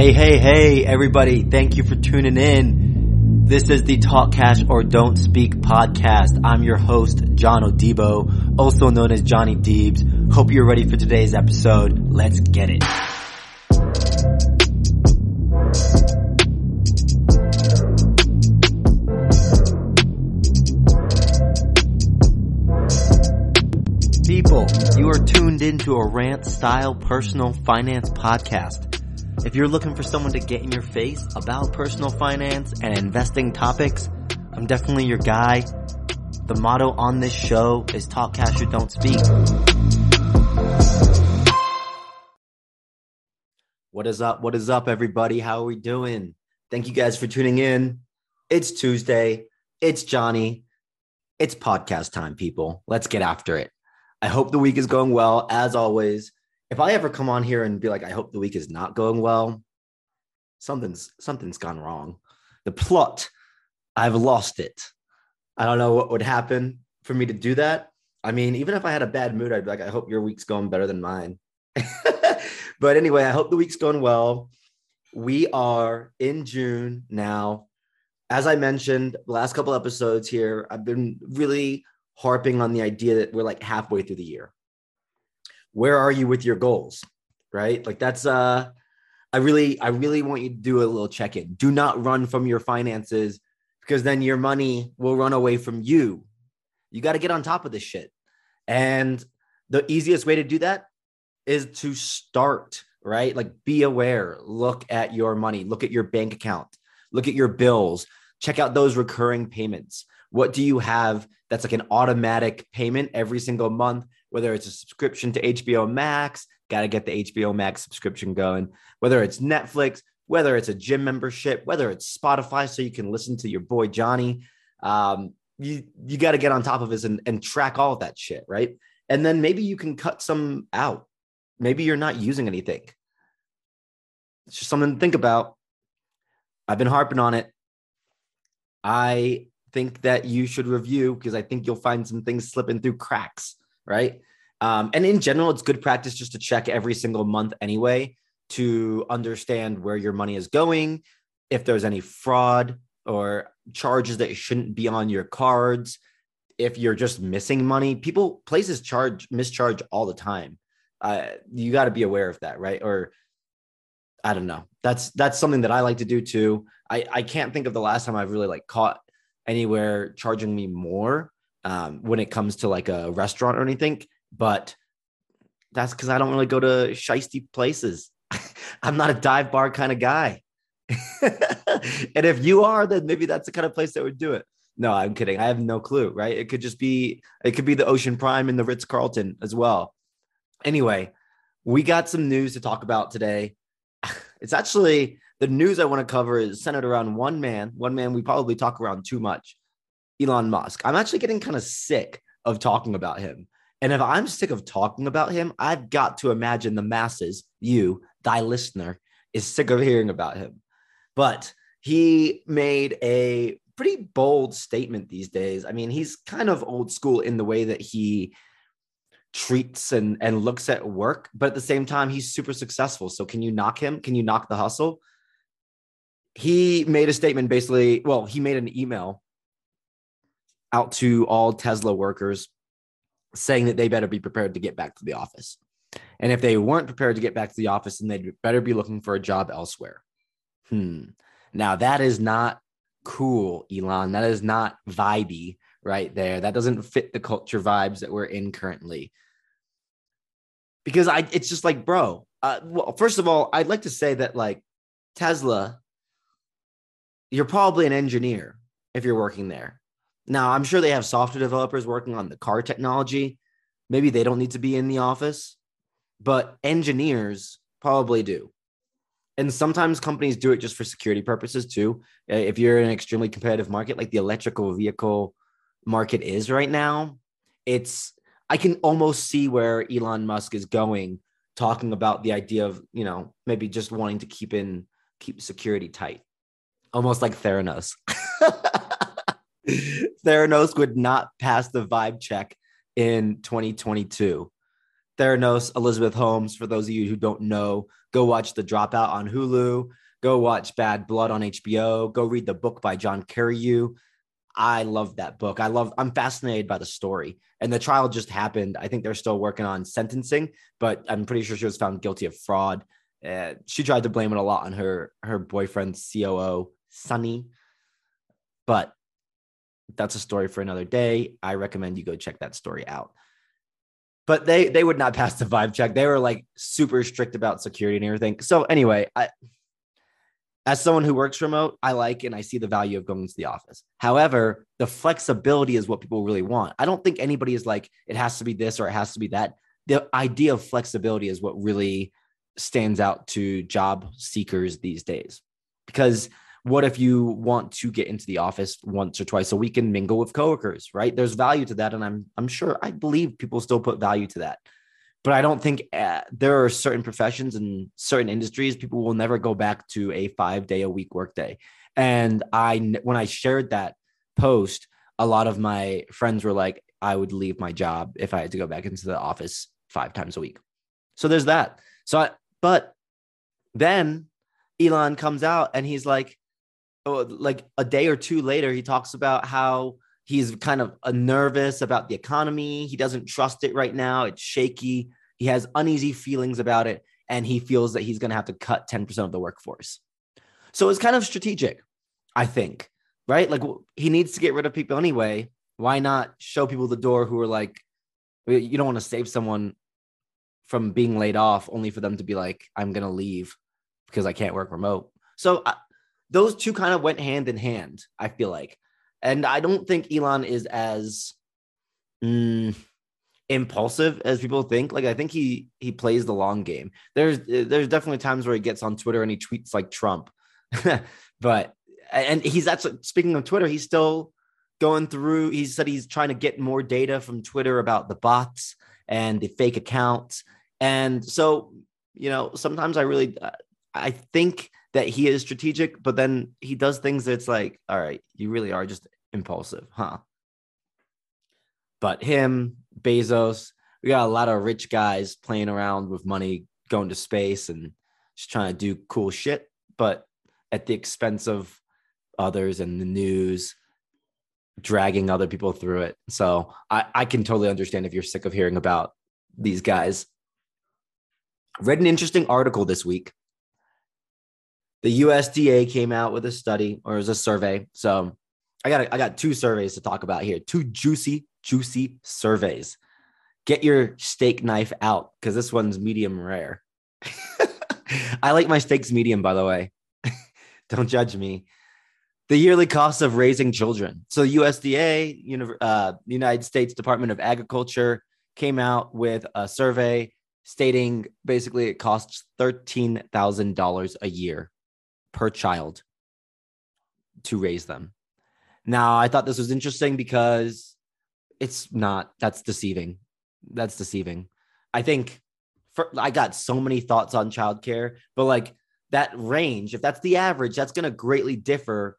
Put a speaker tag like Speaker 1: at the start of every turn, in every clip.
Speaker 1: Hey, hey, hey, everybody. Thank you for tuning in. This is the Talk Cash or Don't Speak podcast. I'm your host, John Odibo, also known as Johnny Deebs. Hope you're ready for today's episode. Let's get it. People, you are tuned into a rant style personal finance podcast. If you're looking for someone to get in your face about personal finance and investing topics, I'm definitely your guy. The motto on this show is talk cash or don't speak. What is up? What is up, everybody? How are we doing? Thank you guys for tuning in. It's Tuesday. It's Johnny. It's podcast time, people. Let's get after it. I hope the week is going well. As always, if I ever come on here and be like, I hope the week is not going well, something's something's gone wrong. The plot, I've lost it. I don't know what would happen for me to do that. I mean, even if I had a bad mood, I'd be like, I hope your week's going better than mine. but anyway, I hope the week's going well. We are in June now. As I mentioned, last couple episodes here, I've been really harping on the idea that we're like halfway through the year where are you with your goals right? Like that's uh i really i really want you to do a little check-in. Do not run from your finances because then your money will run away from you. You got to get on top of this shit. And the easiest way to do that is to start right? Like be aware. Look at your money. Look at your bank account. Look at your bills. Check out those recurring payments. What do you have that's like an automatic payment every single month whether it's a subscription to HBO Max, got to get the HBO Max subscription going, whether it's Netflix, whether it's a gym membership, whether it's Spotify, so you can listen to your boy Johnny. Um, you you got to get on top of this and, and track all of that shit, right? And then maybe you can cut some out. Maybe you're not using anything. It's just something to think about. I've been harping on it. I think that you should review because I think you'll find some things slipping through cracks right? Um, and in general, it's good practice just to check every single month anyway to understand where your money is going, if there's any fraud or charges that shouldn't be on your cards, if you're just missing money. People places charge mischarge all the time. Uh, you got to be aware of that, right? Or I don't know. That's that's something that I like to do too. I I can't think of the last time I've really like caught anywhere charging me more um, when it comes to like a restaurant or anything. But that's because I don't really go to shisty places. I'm not a dive bar kind of guy. and if you are, then maybe that's the kind of place that would do it. No, I'm kidding. I have no clue, right? It could just be, it could be the Ocean Prime and the Ritz Carlton as well. Anyway, we got some news to talk about today. It's actually the news I want to cover is centered around one man, one man we probably talk around too much. Elon Musk. I'm actually getting kind of sick of talking about him. And if I'm sick of talking about him, I've got to imagine the masses, you, thy listener, is sick of hearing about him. But he made a pretty bold statement these days. I mean, he's kind of old school in the way that he treats and, and looks at work, but at the same time, he's super successful. So, can you knock him? Can you knock the hustle? He made a statement basically, well, he made an email out to all Tesla workers saying that they better be prepared to get back to the office. And if they weren't prepared to get back to the office, then they'd better be looking for a job elsewhere. Hmm. Now that is not cool, Elon. That is not vibey right there. That doesn't fit the culture vibes that we're in currently. Because I, it's just like, bro. Uh, well, first of all, I'd like to say that like Tesla, you're probably an engineer if you're working there. Now, I'm sure they have software developers working on the car technology. Maybe they don't need to be in the office, but engineers probably do. And sometimes companies do it just for security purposes too. Uh, if you're in an extremely competitive market like the electrical vehicle market is right now, it's I can almost see where Elon Musk is going talking about the idea of, you know, maybe just wanting to keep in keep security tight. Almost like Theranos. Theranos would not pass the vibe check in 2022. Theranos, Elizabeth Holmes. For those of you who don't know, go watch The Dropout on Hulu. Go watch Bad Blood on HBO. Go read the book by John Carreyrou. I love that book. I love, I'm fascinated by the story. And the trial just happened. I think they're still working on sentencing, but I'm pretty sure she was found guilty of fraud. Uh, she tried to blame it a lot on her her boyfriend, COO, Sunny. But that's a story for another day. I recommend you go check that story out. But they they would not pass the vibe check. They were like super strict about security and everything. So anyway, I as someone who works remote, I like and I see the value of going to the office. However, the flexibility is what people really want. I don't think anybody is like, it has to be this or it has to be that. The idea of flexibility is what really stands out to job seekers these days. Because what if you want to get into the office once or twice a week and mingle with coworkers, right? There's value to that. And I'm, I'm sure, I believe people still put value to that but I don't think uh, there are certain professions and certain industries people will never go back to a five day a week workday. And I, when I shared that post, a lot of my friends were like, I would leave my job if I had to go back into the office five times a week. So there's that. So, I, but then Elon comes out and he's like, like a day or two later, he talks about how He's kind of uh, nervous about the economy. He doesn't trust it right now. It's shaky. He has uneasy feelings about it. And he feels that he's going to have to cut 10% of the workforce. So it's kind of strategic, I think, right? Like he needs to get rid of people anyway. Why not show people the door who are like, you don't want to save someone from being laid off only for them to be like, I'm going to leave because I can't work remote. So uh, those two kind of went hand in hand, I feel like. And I don't think Elon is as mm, impulsive as people think. Like I think he he plays the long game. There's there's definitely times where he gets on Twitter and he tweets like Trump. but and he's actually speaking of Twitter, he's still going through. He said he's trying to get more data from Twitter about the bots and the fake accounts. And so, you know, sometimes I really I think that he is strategic, but then he does things that's like, all right, you really are just impulsive, huh? But him, Bezos, we got a lot of rich guys playing around with money, going to space and just trying to do cool shit, but at the expense of others and the news, dragging other people through it. So I, I can totally understand if you're sick of hearing about these guys. Read an interesting article this week the USDA came out with a study or it was a survey. So I got I got two surveys to talk about here. Two juicy, juicy surveys. Get your steak knife out because this one's medium rare. I like my steaks medium, by the way. Don't judge me. The yearly cost of raising children. So the USDA, uh, United States Department of Agriculture, came out with a survey stating basically it costs thirteen thousand dollars a year per child to raise them. Now, I thought this was interesting because it's not, that's deceiving. That's deceiving. I think for, I got so many thoughts on childcare, but like that range, if that's the average, that's going to greatly differ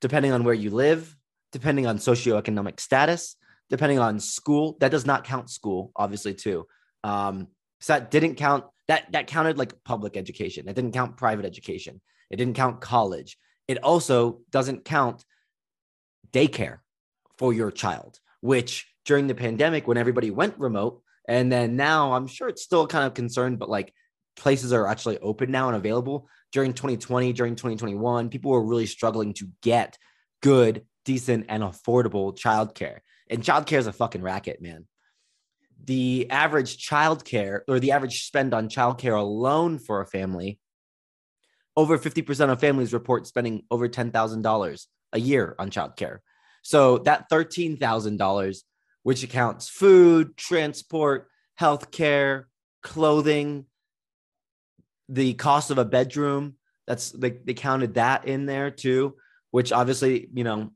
Speaker 1: depending on where you live, depending on socioeconomic status, depending on school. That does not count school, obviously, too. Um, so that didn't count that that counted like public education. It didn't count private education. It didn't count college. It also doesn't count daycare for your child, which during the pandemic, when everybody went remote, and then now I'm sure it's still kind of concerned, but like places are actually open now and available. During 2020, during 2021, people were really struggling to get good, decent, and affordable childcare. And childcare is a fucking racket, man. The average childcare or the average spend on childcare alone for a family over 50% of families report spending over $10,000 a year on childcare. So that $13,000, which accounts food, transport, healthcare, clothing, the cost of a bedroom, that's they, they counted that in there too, which obviously, you know,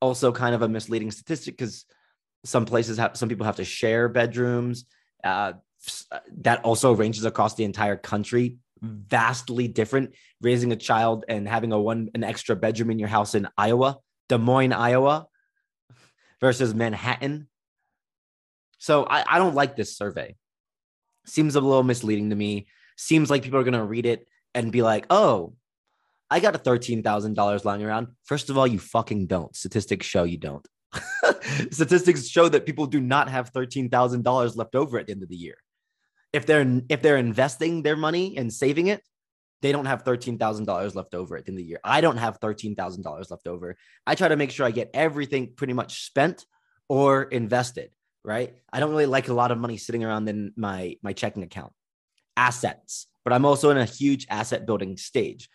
Speaker 1: also kind of a misleading statistic because some places have some people have to share bedrooms. Uh, that also ranges across the entire country vastly different raising a child and having a one an extra bedroom in your house in Iowa, Des Moines, Iowa versus Manhattan. So I, I don't like this survey. Seems a little misleading to me. Seems like people are going to read it and be like, oh, I got a $13,000 lying around. First of all, you fucking don't. Statistics show you don't. Statistics show that people do not have $13,000 left over at the end of the year. If they're if they're investing their money and saving it, they don't have $13,000 left over at the end of the year. I don't have $13,000 left over. I try to make sure I get everything pretty much spent or invested, right? I don't really like a lot of money sitting around in my my checking account. Assets, but I'm also in a huge asset building stage.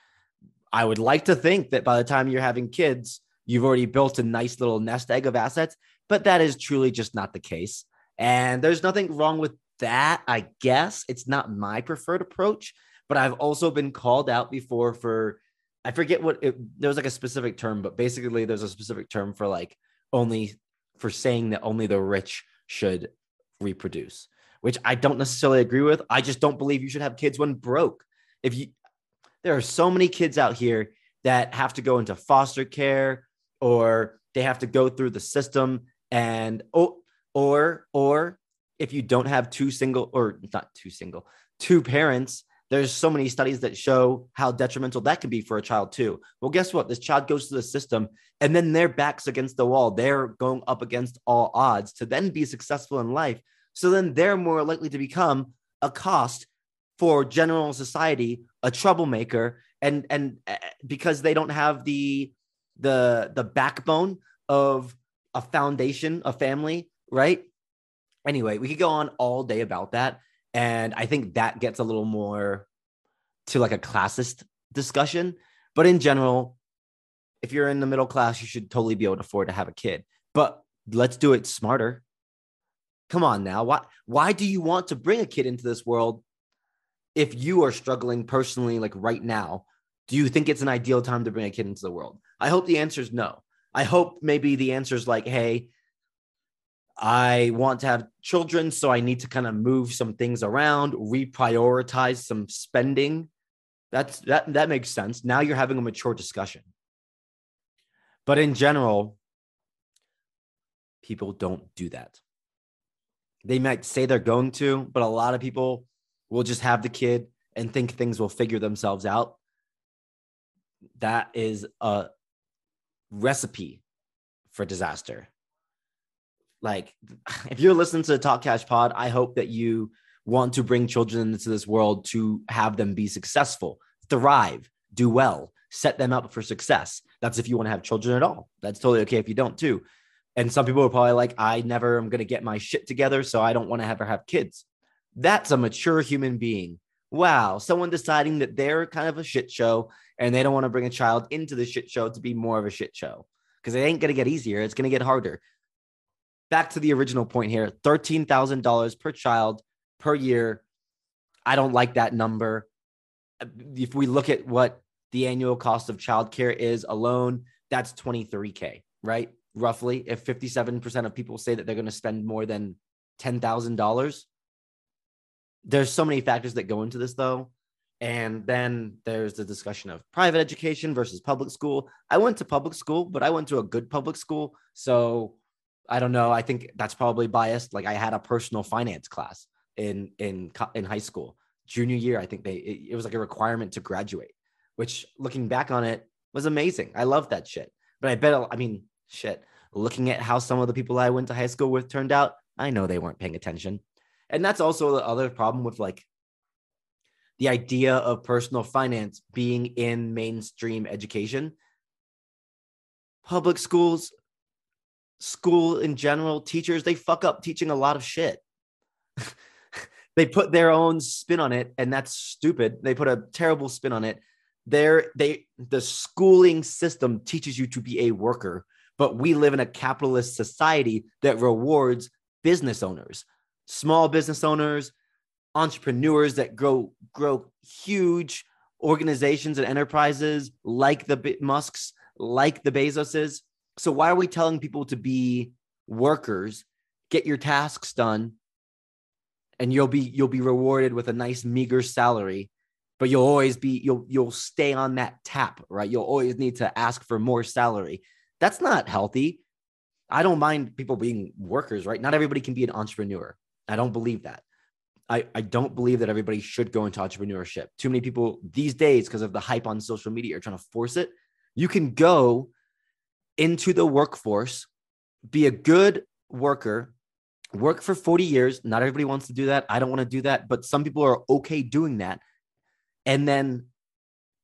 Speaker 1: I would like to think that by the time you're having kids, you've already built a nice little nest egg of assets, but that is truly just not the case. And there's nothing wrong with that, I guess. It's not my preferred approach, but I've also been called out before for, I forget what it, there was like a specific term, but basically there's a specific term for like only for saying that only the rich should reproduce, which I don't necessarily agree with. I just don't believe you should have kids when broke. If you, there are so many kids out here that have to go into foster care or they have to go through the system and oh or or if you don't have two single or not two single two parents there's so many studies that show how detrimental that can be for a child too. Well guess what? This child goes to the system and then their backs against the wall. They're going up against all odds to then be successful in life. So then they're more likely to become a cost for general society a troublemaker and and uh, because they don't have the the the backbone of a foundation a family right anyway we could go on all day about that and i think that gets a little more to like a classist discussion. But in general if you're in the middle class you should totally be able to afford to have a kid. But let's do it smarter. Come on now. Why why do you want to bring a kid into this world if you are struggling personally, like right now, do you think it's an ideal time to bring a kid into the world? I hope the answer is no. I hope maybe the answer is like, hey, I want to have children, so I need to kind of move some things around, reprioritize some spending. That's that that makes sense. Now you're having a mature discussion. But in general, people don't do that. They might say they're going to, but a lot of people will just have the kid and think things will figure themselves out. That is a recipe for disaster. Like, if you're listening to the Talk Cash Pod, I hope that you want to bring children into this world to have them be successful, thrive, do well, set them up for success. That's if you want to have children at all. That's totally okay if you don't, too. And some people are probably like, I never am going to get my shit together, so I don't want to ever have kids. That's a mature human being. Wow, someone deciding that they're kind of a shit show and they don't want to bring a child into the shit show to be more of a shit show because it ain't going to get easier. It's going to get harder. Back to the original point here $13,000 per child per year. I don't like that number. If we look at what the annual cost of childcare is alone, that's 23K, right? Roughly. If 57% of people say that they're going to spend more than $10,000, there's so many factors that go into this though and then there's the discussion of private education versus public school i went to public school but i went to a good public school so i don't know i think that's probably biased like i had a personal finance class in in in high school. Junior year i think they it, it was like a requirement to graduate which looking back on it was amazing. I love that shit. But i bet i mean shit looking at how some of the people i went to high school with turned out i know they weren't paying attention. And that's also the other problem with like the idea of personal finance being in mainstream education. Public schools, school in general, teachers, they fuck up teaching a lot of shit. they put their own spin on it, and that's stupid. They put a terrible spin on it. There, they the schooling system teaches you to be a worker, but we live in a capitalist society that rewards business owners small business owners, entrepreneurs that grow grow huge organizations and enterprises like the Musks, like the Bezoses. So why are we telling people to be workers, get your tasks done, and you'll be you'll be rewarded with a nice meager salary, but you'll always be you'll you'll stay on that tap, right? You'll always need to ask for more salary. That's not healthy. I don't mind people being workers, right? Not everybody can be an entrepreneur. I don't believe that. I, I don't believe that everybody should go into entrepreneurship. Too many people these days, because of the hype on social media, are trying to force it. You can go into the workforce, be a good worker, work for 40 years. Not everybody wants to do that. I don't want to do that, but some people are okay doing that. And then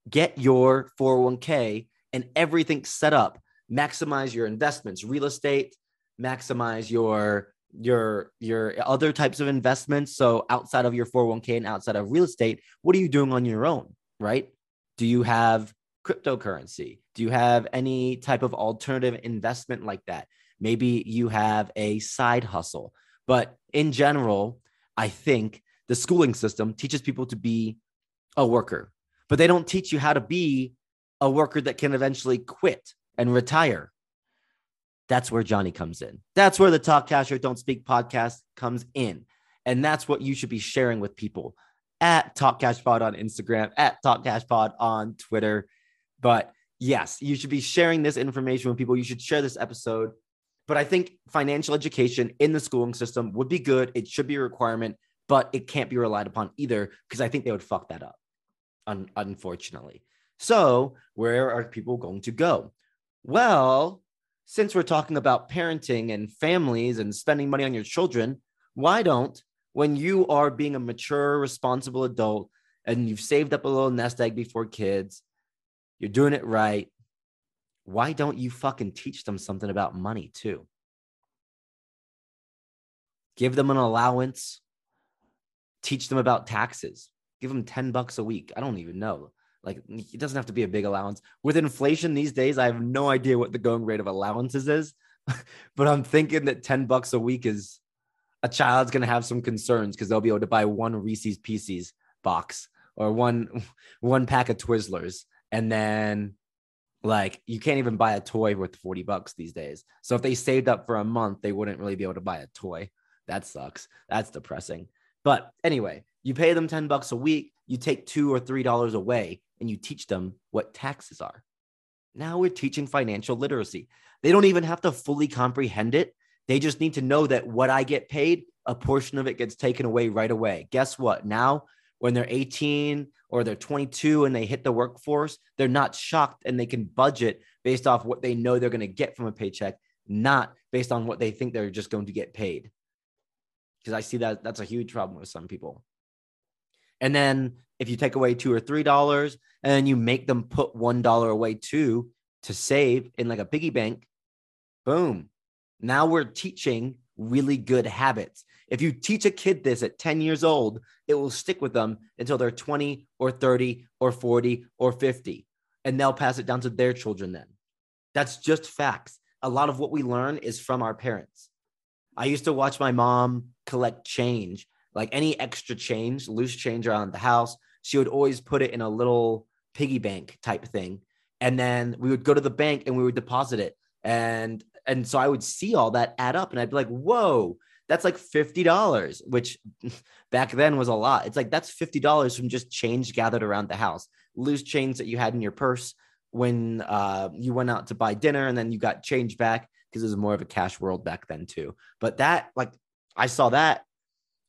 Speaker 1: get your 401k and everything set up. Maximize your investments, real estate, maximize your your your other types of investments so outside of your 401k and outside of real estate what are you doing on your own right do you have cryptocurrency do you have any type of alternative investment like that maybe you have a side hustle but in general i think the schooling system teaches people to be a worker but they don't teach you how to be a worker that can eventually quit and retire that's where Johnny comes in. That's where the Talk Cash or Don't Speak podcast comes in. And that's what you should be sharing with people at Talk Cash Pod on Instagram, at Talk Cash Pod on Twitter. But yes, you should be sharing this information with people. You should share this episode. But I think financial education in the schooling system would be good. It should be a requirement, but it can't be relied upon either because I think they would fuck that up, un- unfortunately. So, where are people going to go? Well, since we're talking about parenting and families and spending money on your children, why don't, when you are being a mature, responsible adult and you've saved up a little nest egg before kids, you're doing it right, why don't you fucking teach them something about money too? Give them an allowance, teach them about taxes, give them 10 bucks a week. I don't even know. Like it doesn't have to be a big allowance. With inflation these days, I have no idea what the going rate of allowances is, but I'm thinking that 10 bucks a week is a child's going to have some concerns because they'll be able to buy one Reese's Pieces box or one one pack of Twizzlers and then like you can't even buy a toy worth 40 bucks these days. So if they saved up for a month, they wouldn't really be able to buy a toy. That sucks. That's depressing. But anyway, you pay them 10 bucks a week, you take 2 or 3 dollars away and you teach them what taxes are. Now we're teaching financial literacy. They don't even have to fully comprehend it. They just need to know that what I get paid, a portion of it gets taken away right away. Guess what? Now, when they're 18 or they're 22 and they hit the workforce, they're not shocked and they can budget based off what they know they're going to get from a paycheck, not based on what they think they're just going to get paid. Because I see that that's a huge problem with some people. And then if you take away two or three dollars and you make them put one dollar away too to save in like a piggy bank, boom. Now we're teaching really good habits. If you teach a kid this at 10 years old, it will stick with them until they're 20 or 30 or 40 or 50. And they'll pass it down to their children then. That's just facts. A lot of what we learn is from our parents. I used to watch my mom collect change, like any extra change, loose change around the house she would always put it in a little piggy bank type thing. And then we would go to the bank and we would deposit it. And and so I would see all that add up and I'd be like, whoa, that's like $50, which back then was a lot. It's like that's $50 from just change gathered around the house, loose change that you had in your purse when uh, you went out to buy dinner and then you got change back because it was more of a cash world back then too. But that, like, I saw that.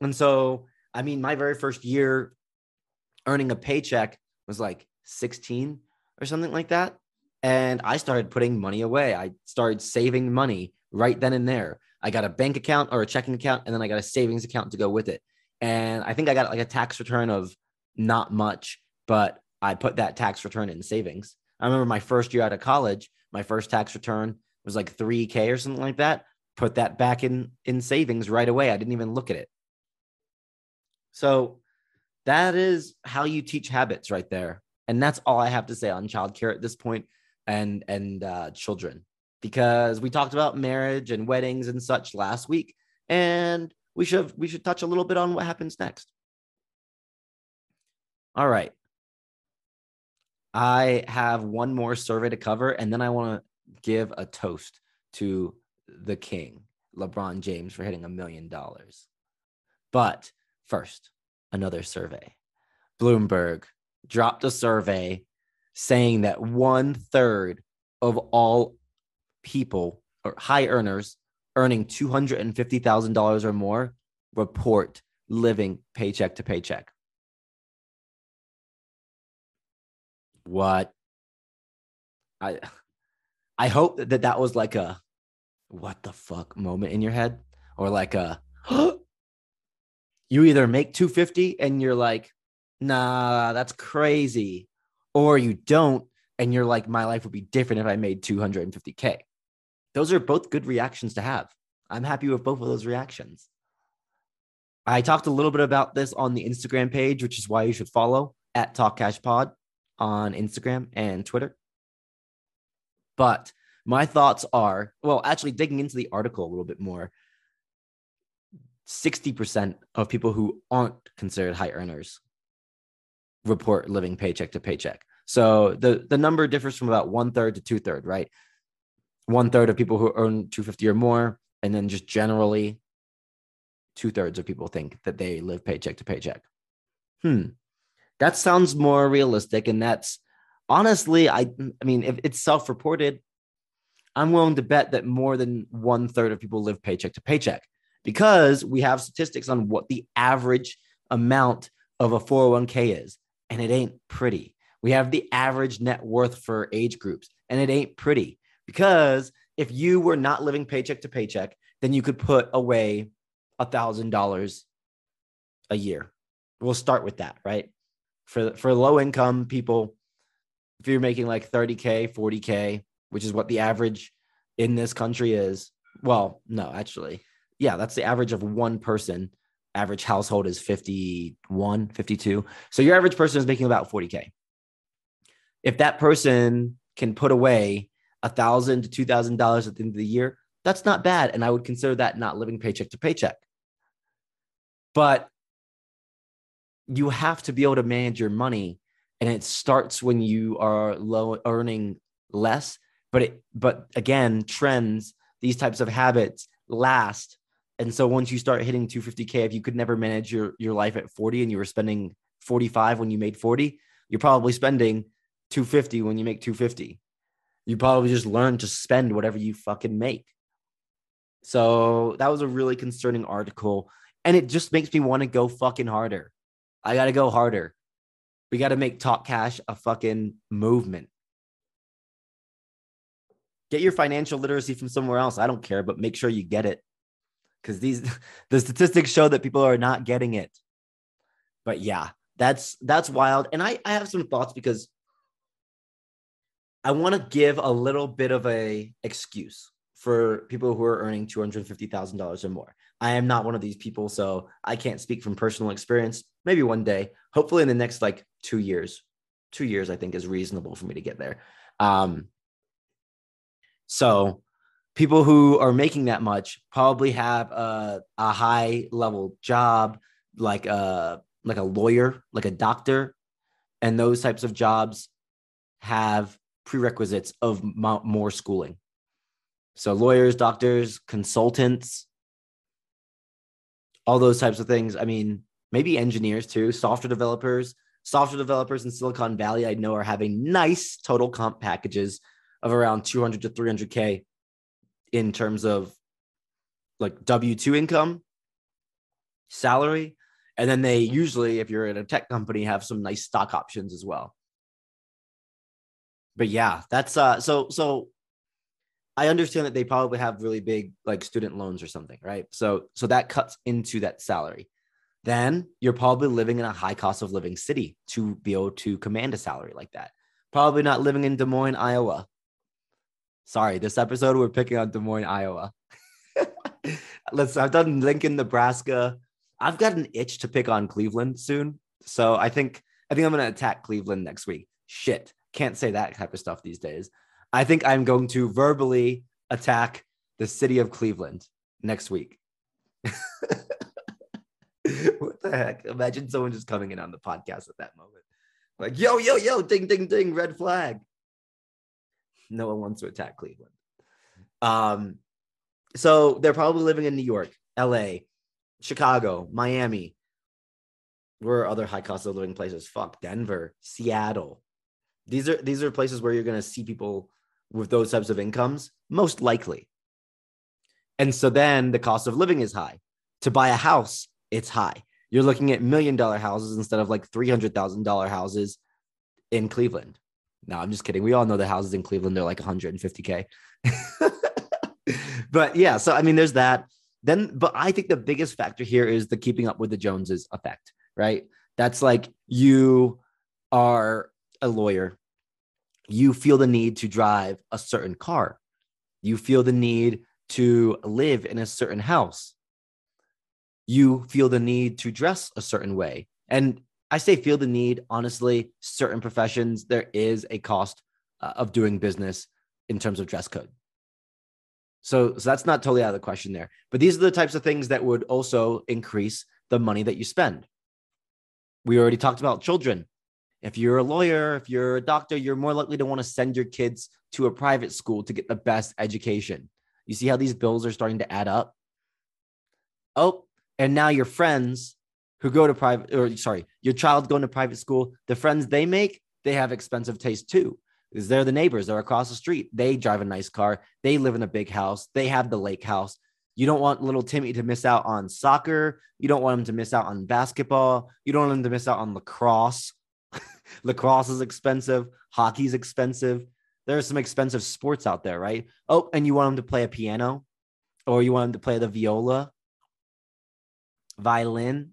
Speaker 1: And so, I mean, my very first year earning a paycheck was like 16 or something like that. And I started putting money away. I started saving money right then and there. I got a bank account or a checking account, and then I got a savings account to go with it. And I think I got like a tax return of not much, but I put that tax return in savings. I remember my first year out of college, my first tax return was like 3K or something like that. Put that back in in savings right away. I didn't even look at it. So that is how you teach habits right there. And that's all I have to say on childcare at this point and and uh, children because we talked about marriage and weddings and such last week and we should we should touch a little bit on what happens next. All right. I have one more survey to cover and then I want to give a toast to the king, LeBron James for hitting a million dollars. But first, another survey. Bloomberg dropped a survey saying that one third of all people or high earners earning $250,000 or more report living paycheck to paycheck. What? I I hope that that was like a what the fuck moment in your head or like a you either make 250 and you're like nah that's crazy or you don't and you're like my life would be different if I made 250k. Those are both good reactions to have. I'm happy with both of those reactions. I talked a little bit about this on the Instagram page, which is why you should follow at Talk Cash Pod on Instagram and Twitter. But my thoughts are well, actually, digging into the article a little bit more, 60% of people who aren't considered high earners report living paycheck to paycheck. So the, the number differs from about one third to two third, right? One third of people who earn 250 or more, and then just generally two thirds of people think that they live paycheck to paycheck. Hmm. That sounds more realistic. And that's honestly, I I mean, if it's self-reported, I'm willing to bet that more than one third of people live paycheck to paycheck because we have statistics on what the average amount of a 401k is, and it ain't pretty. We have the average net worth for age groups, and it ain't pretty because if you were not living paycheck to paycheck, then you could put away a thousand dollars a year. We'll start with that, right? For for low income people, if you're making like 30k, 40k, which is what the average in this country is. Well, no, actually, yeah, that's the average of one person. Average household is 51, 52. So your average person is making about 40K. If that person can put away a thousand to two thousand dollars at the end of the year, that's not bad. And I would consider that not living paycheck to paycheck. But you have to be able to manage your money. And it starts when you are low earning less but it but again trends these types of habits last and so once you start hitting 250k if you could never manage your your life at 40 and you were spending 45 when you made 40 you're probably spending 250 when you make 250 you probably just learn to spend whatever you fucking make so that was a really concerning article and it just makes me want to go fucking harder i got to go harder we got to make talk cash a fucking movement Get your financial literacy from somewhere else. I don't care, but make sure you get it. Because these the statistics show that people are not getting it. But yeah, that's that's wild. And I, I have some thoughts because I want to give a little bit of a excuse for people who are earning $250,000 or more. I am not one of these people, so I can't speak from personal experience. Maybe one day, hopefully in the next like two years. Two years, I think, is reasonable for me to get there. Um, so people who are making that much probably have a, a high level job like a like a lawyer, like a doctor, and those types of jobs have prerequisites of more schooling. So lawyers, doctors, consultants, all those types of things. I mean, maybe engineers too, software developers. Software developers in Silicon Valley, I know, are having nice total comp packages of around 200 to 300K in terms of like W 2 income, salary. And then they usually, if you're in a tech company, have some nice stock options as well. But yeah, that's uh so so I understand that they probably have really big like student loans or something, right? So so that cuts into that salary. Then you're probably living in a high cost of living city to be able to command a salary like that. Probably not living in Des Moines, Iowa, Sorry, this episode we're picking on Des Moines, Iowa. Let's. I've done Lincoln, Nebraska. I've got an itch to pick on Cleveland soon, so I think I think I'm gonna attack Cleveland next week. Shit, can't say that type of stuff these days. I think I'm going to verbally attack the city of Cleveland next week. what the heck? Imagine someone just coming in on the podcast at that moment. Like, yo, yo, yo, ding, ding, ding, red flag no one wants to attack Cleveland. Um, so they're probably living in New York, LA, Chicago, Miami. Where are other high cost of living places? Fuck Denver, Seattle. These are these are places where you're gonna see people with those types of incomes, most likely. And so then the cost of living is high. To buy a house, it's high. You're looking at million dollar houses instead of like $300,000 houses in Cleveland. No, I'm just kidding. We all know the houses in Cleveland, they're like 150K. but yeah, so I mean, there's that. Then, but I think the biggest factor here is the keeping up with the Joneses effect, right? That's like you are a lawyer, you feel the need to drive a certain car, you feel the need to live in a certain house, you feel the need to dress a certain way. And I say feel the need, honestly, certain professions, there is a cost uh, of doing business in terms of dress code. So, so that's not totally out of the question there. But these are the types of things that would also increase the money that you spend. We already talked about children. If you're a lawyer, if you're a doctor, you're more likely to want to send your kids to a private school to get the best education. You see how these bills are starting to add up? Oh, and now your friends who go to private, or sorry, your child going to private school, the friends they make, they have expensive taste too. Because they're the neighbors, they're across the street. They drive a nice car, they live in a big house, they have the lake house. You don't want little Timmy to miss out on soccer. You don't want him to miss out on basketball. You don't want him to miss out on lacrosse. lacrosse is expensive. Hockey's expensive. There are some expensive sports out there, right? Oh, and you want them to play a piano or you want them to play the viola, violin.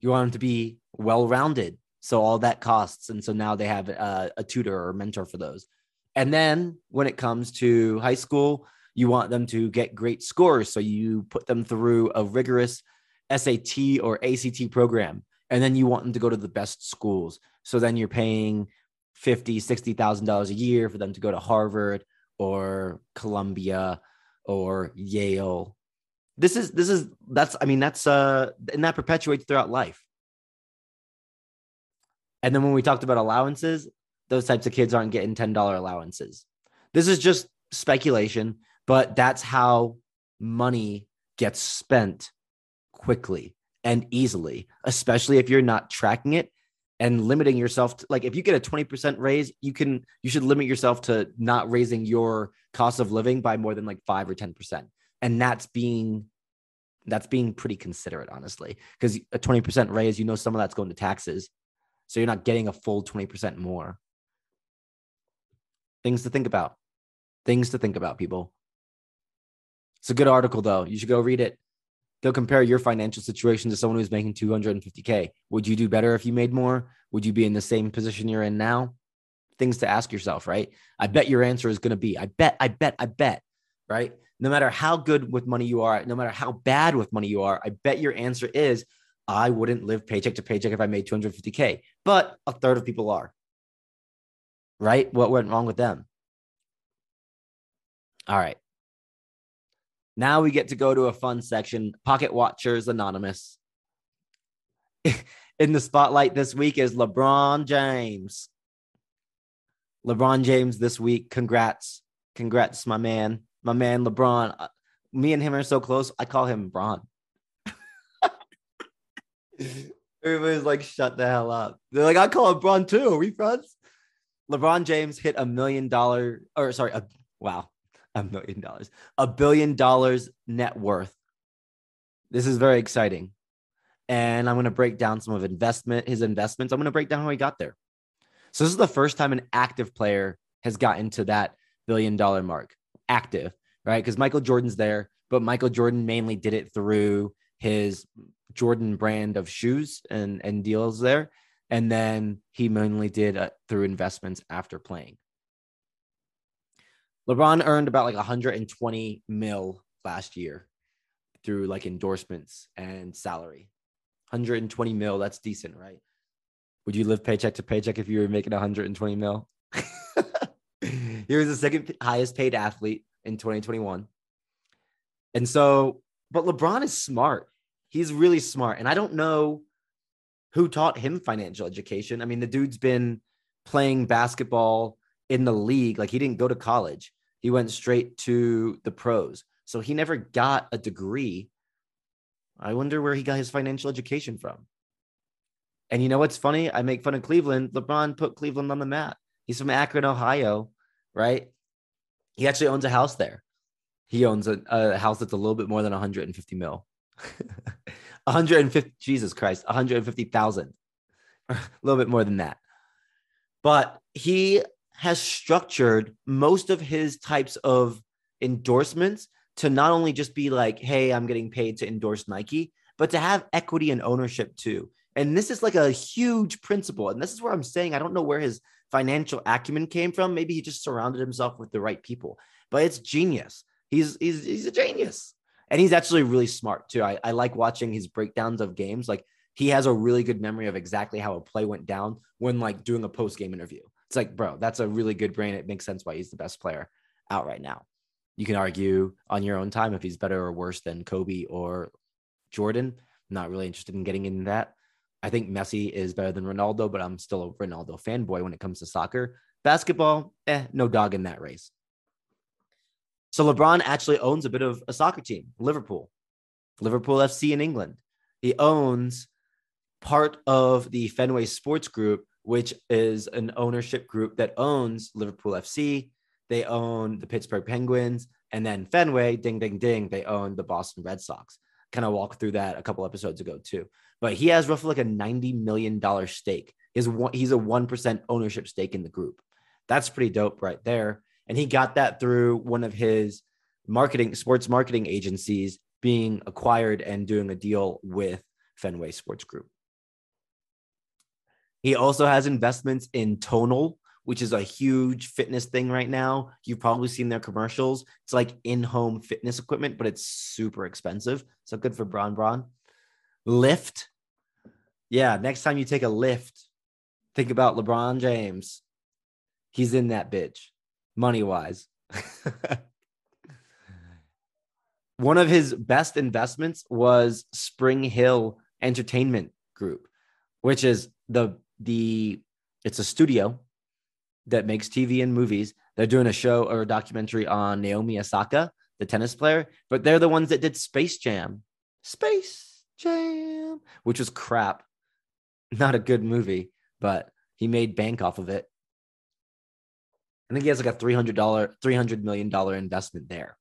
Speaker 1: You want them to be well rounded. So all that costs. And so now they have a, a tutor or mentor for those. And then when it comes to high school, you want them to get great scores. So you put them through a rigorous SAT or ACT program. And then you want them to go to the best schools. So then you're paying fifty, sixty thousand dollars a year for them to go to Harvard or Columbia or Yale. This is this is that's I mean that's uh and that perpetuates throughout life. And then when we talked about allowances, those types of kids aren't getting $10 allowances. This is just speculation, but that's how money gets spent quickly and easily, especially if you're not tracking it and limiting yourself to, like if you get a 20% raise you can you should limit yourself to not raising your cost of living by more than like 5 or 10% and that's being that's being pretty considerate honestly because a 20% raise you know some of that's going to taxes. So you're not getting a full 20% more. Things to think about. Things to think about people. It's a good article, though. You should go read it. Go compare your financial situation to someone who's making 250K. Would you do better if you made more? Would you be in the same position you're in now? Things to ask yourself, right? I bet your answer is going to be I bet, I bet, I bet, right? No matter how good with money you are, no matter how bad with money you are, I bet your answer is I wouldn't live paycheck to paycheck if I made 250K. But a third of people are, right? What went wrong with them? All right. Now we get to go to a fun section Pocket Watchers Anonymous. In the spotlight this week is LeBron James. LeBron James this week. Congrats. Congrats, my man. My man, LeBron. Uh, me and him are so close. I call him Bron. Everybody's like, shut the hell up. They're like, I call him Bron too. Are we friends? LeBron James hit a million dollar, or sorry, a, wow, a million dollars, a billion dollars net worth. This is very exciting. And I'm going to break down some of investment, his investments. I'm going to break down how he got there. So this is the first time an active player has gotten to that billion dollar mark. Active, right? Because Michael Jordan's there, but Michael Jordan mainly did it through his Jordan brand of shoes and and deals there, and then he mainly did uh, through investments after playing. LeBron earned about like 120 mil last year through like endorsements and salary. 120 mil, that's decent, right? Would you live paycheck to paycheck if you were making 120 mil? he was the second highest paid athlete in 2021. And so, but LeBron is smart. He's really smart. And I don't know who taught him financial education. I mean, the dude's been playing basketball in the league. Like he didn't go to college. He went straight to the pros. So he never got a degree. I wonder where he got his financial education from. And you know what's funny? I make fun of Cleveland. LeBron put Cleveland on the map. He's from Akron, Ohio, right? He actually owns a house there. He owns a, a house that's a little bit more than 150 mil. 150, Jesus Christ, 150,000. a little bit more than that. But he has structured most of his types of endorsements to not only just be like, hey, I'm getting paid to endorse Nike, but to have equity and ownership too. And this is like a huge principle. And this is where I'm saying I don't know where his financial acumen came from. Maybe he just surrounded himself with the right people, but it's genius. He's he's he's a genius. And he's actually really smart too. I, I like watching his breakdowns of games. Like he has a really good memory of exactly how a play went down when like doing a post-game interview. It's like, bro, that's a really good brain. It makes sense why he's the best player out right now. You can argue on your own time if he's better or worse than Kobe or Jordan. Not really interested in getting into that. I think Messi is better than Ronaldo, but I'm still a Ronaldo fanboy when it comes to soccer. Basketball, eh, no dog in that race. So LeBron actually owns a bit of a soccer team, Liverpool, Liverpool FC in England. He owns part of the Fenway Sports Group, which is an ownership group that owns Liverpool FC. They own the Pittsburgh Penguins, and then Fenway, ding, ding, ding, they own the Boston Red Sox. Kind of walked through that a couple episodes ago too. But he has roughly like a ninety million dollar stake. He's one, he's a one percent ownership stake in the group. That's pretty dope right there. And he got that through one of his marketing sports marketing agencies being acquired and doing a deal with Fenway Sports Group. He also has investments in Tonal, which is a huge fitness thing right now. You've probably seen their commercials. It's like in-home fitness equipment, but it's super expensive. So good for Bron Bron. Lyft. Yeah, next time you take a Lyft, think about LeBron James. He's in that bitch, money wise. One of his best investments was SpringHill Entertainment Group, which is the the it's a studio that makes TV and movies. They're doing a show or a documentary on Naomi Osaka, the tennis player, but they're the ones that did Space Jam. Space Jam, which was crap. Not a good movie, but he made bank off of it. I think he has like a $300, $300 million investment there.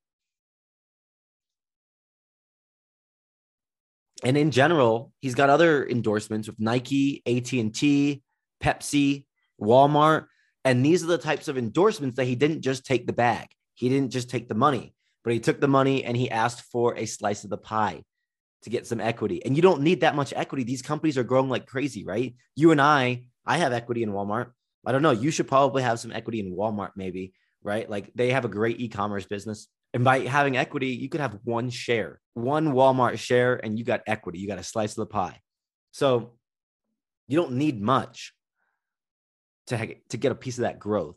Speaker 1: And in general, he's got other endorsements with Nike, AT&T, Pepsi, Walmart, and these are the types of endorsements that he didn't just take the bag. He didn't just take the money, but he took the money and he asked for a slice of the pie to get some equity. And you don't need that much equity. These companies are growing like crazy, right? You and I, I have equity in Walmart. I don't know. You should probably have some equity in Walmart, maybe, right? Like they have a great e commerce business. And by having equity, you could have one share, one Walmart share, and you got equity. You got a slice of the pie. So you don't need much to, to get a piece of that growth.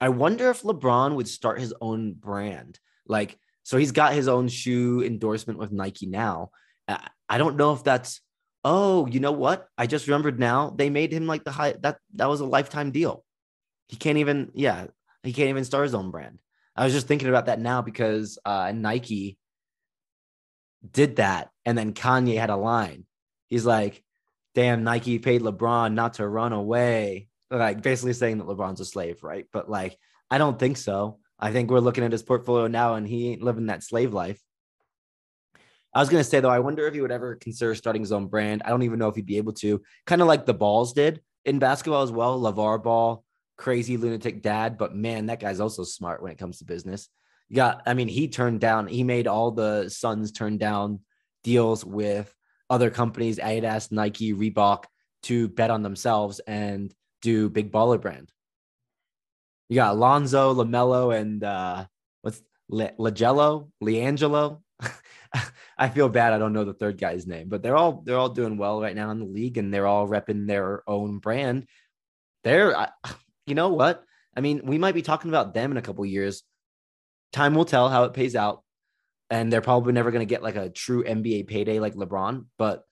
Speaker 1: I wonder if LeBron would start his own brand. Like, so he's got his own shoe endorsement with Nike now. I don't know if that's, oh, you know what? I just remembered now they made him like the high, that, that was a lifetime deal. He can't even, yeah, he can't even start his own brand. I was just thinking about that now because uh, Nike did that. And then Kanye had a line. He's like, damn, Nike paid LeBron not to run away. Like basically saying that LeBron's a slave, right? But like, I don't think so. I think we're looking at his portfolio now and he ain't living that slave life. I was to say, though, I wonder if he would ever consider starting his own brand. I don't even know if he'd be able to, kind of like the balls did in basketball as well. LeVar Ball, crazy lunatic dad, but man, that guy's also smart when it comes to business. You got, I mean, he turned down, he made all the sons turn down deals with other companies, Adidas, Nike, Reebok, to bet on themselves and do big baller brand. You got Alonzo, Lamelo, and uh, what's Le- Lagello, Leangelo. I feel bad. I don't know the third guy's name, but they're all they're all doing well right now in the league, and they're all repping their own brand. They're you know what? I mean, we might be talking about them in a couple years. Time will tell how it pays out. And they're probably never going to get like a true NBA payday like LeBron, but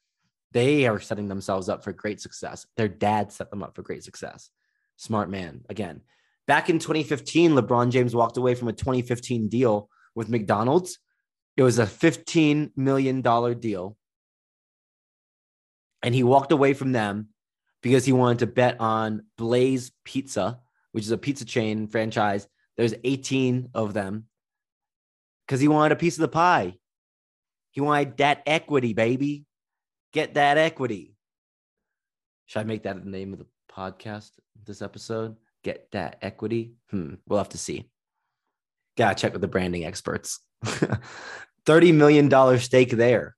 Speaker 1: they are setting themselves up for great success. Their dad set them up for great success. Smart man. Again, back in 2015, LeBron James walked away from a 2015 deal with McDonald's. It was a $15 million deal. And he walked away from them because he wanted to bet on Blaze Pizza, which is a pizza chain franchise. There's 18 of them. because he wanted a piece of the pie. He wanted that equity, baby. Get that equity. Should I make that the name of the podcast this episode? Get that equity? Hmm. We'll have to see. Gotta check with the branding experts. $30 million stake there.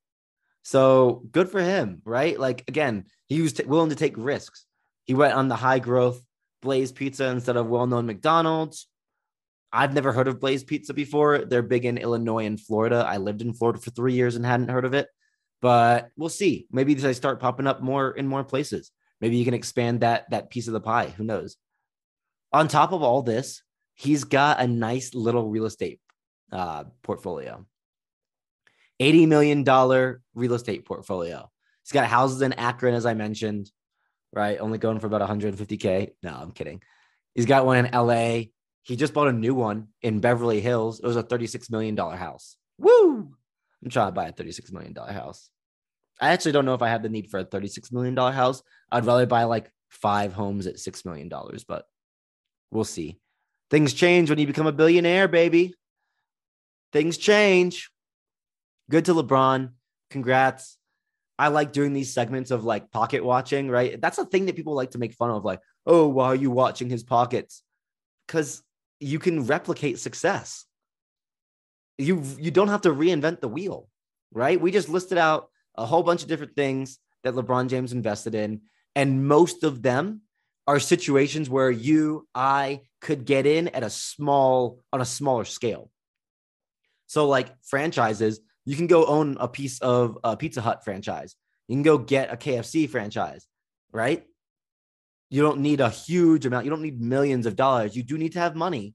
Speaker 1: So good for him, right? Like, again, he was t- willing to take risks. He went on the high growth Blaze Pizza instead of well known McDonald's. I've never heard of Blaze Pizza before. They're big in Illinois and Florida. I lived in Florida for three years and hadn't heard of it, but we'll see. Maybe they start popping up more in more places. Maybe you can expand that that piece of the pie. Who knows? On top of all this, he's got a nice little real estate uh, portfolio. $80 million real estate portfolio. He's got houses in Akron, as I mentioned, right? Only going for about 150K. No, I'm kidding. He's got one in LA. He just bought a new one in Beverly Hills. It was a $36 million house. Woo! I'm trying to buy a $36 million house. I actually don't know if I have the need for a $36 million house. I'd rather buy like five homes at $6 million, but we'll see. Things change when you become a billionaire, baby. Things change. Good to LeBron. Congrats. I like doing these segments of like pocket watching, right? That's a thing that people like to make fun of. Like, oh, why are you watching his pockets? Because you can replicate success. You you don't have to reinvent the wheel, right? We just listed out a whole bunch of different things that LeBron James invested in, and most of them are situations where you, I could get in at a small on a smaller scale. So like franchises, you can go own a piece of a Pizza Hut franchise. You can go get a KFC franchise, right? You don't need a huge amount. You don't need millions of dollars. You do need to have money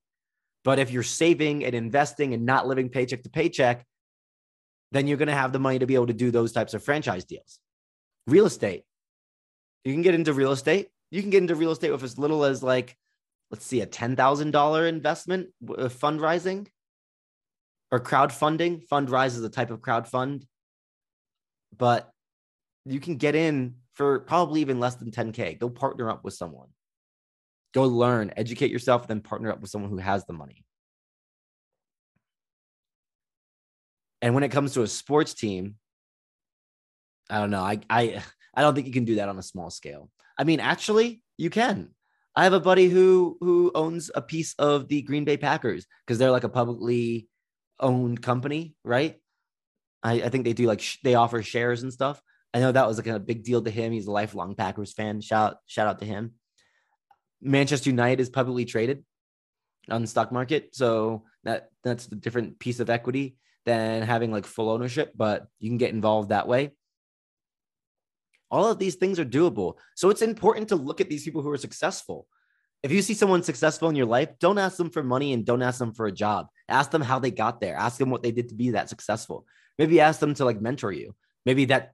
Speaker 1: but if you're saving and investing and not living paycheck to paycheck, then you're going to have the money to be able to do those types of franchise deals. Real estate. You can get into real estate. You can get into real estate with as little as like, let's see, a $10,000 investment uh, fundraising or crowdfunding. Fundrise is a type of crowdfund, but you can get in for probably even less than 10K. Go partner up with someone. Go learn, educate yourself, then partner up with someone who has the money. And when it comes to a sports team, I don't know. I I I don't think you can do that on a small scale. I mean, actually, you can. I have a buddy who who owns a piece of the Green Bay Packers because they're like a publicly owned company, right? I, I think they do like sh- they offer shares and stuff. I know that was like a big deal to him. He's a lifelong Packers fan. Shout shout out to him. Manchester United is publicly traded on the stock market, so that that's a different piece of equity than having like full ownership, but you can get involved that way. All of these things are doable. So it's important to look at these people who are successful. If you see someone successful in your life, don't ask them for money and don't ask them for a job. Ask them how they got there. Ask them what they did to be that successful. Maybe ask them to like mentor you. Maybe that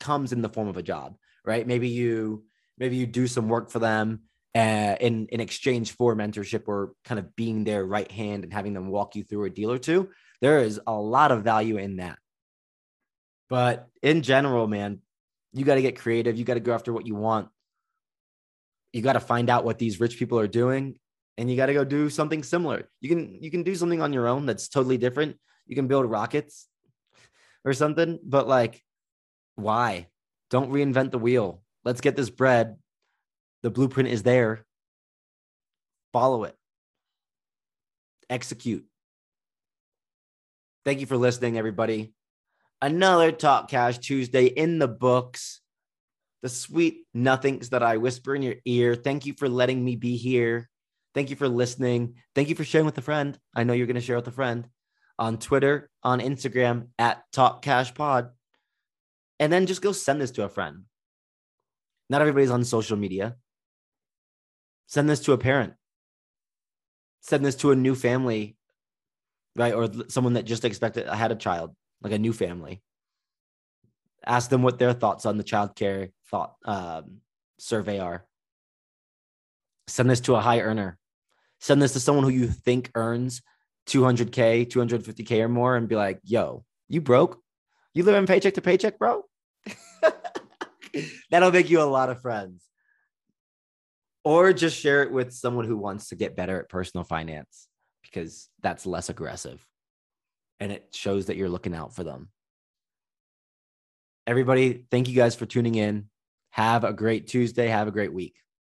Speaker 1: comes in the form of a job, right? Maybe you maybe you do some work for them uh, in in exchange for mentorship or kind of being their right hand and having them walk you through a deal or two. There is a lot of value in that. But in general, man, you got to get creative. You got to go after what you want. You got to find out what these rich people are doing and you got to go do something similar. You can you can do something on your own that's totally different. You can build rockets or something, but like why? Don't reinvent the wheel. Let's get this bread the blueprint is there. Follow it. Execute. Thank you for listening, everybody. Another Talk Cash Tuesday in the books. The sweet nothings that I whisper in your ear. Thank you for letting me be here. Thank you for listening. Thank you for sharing with a friend. I know you're going to share with a friend on Twitter, on Instagram at Talk Cash Pod. And then just go send this to a friend. Not everybody's on social media. Send this to a parent. Send this to a new family, right? Or someone that just expected I had a child, like a new family. Ask them what their thoughts on the child care thought um, survey are. Send this to a high earner. Send this to someone who you think earns 200K, 250K or more and be like, yo, you broke? You live in paycheck to paycheck, bro? That'll make you a lot of friends or just share it with someone who wants to get better at personal finance because that's less aggressive. and it shows that you're looking out for them. Everybody, thank you guys for tuning in. Have a great Tuesday. Have a great week.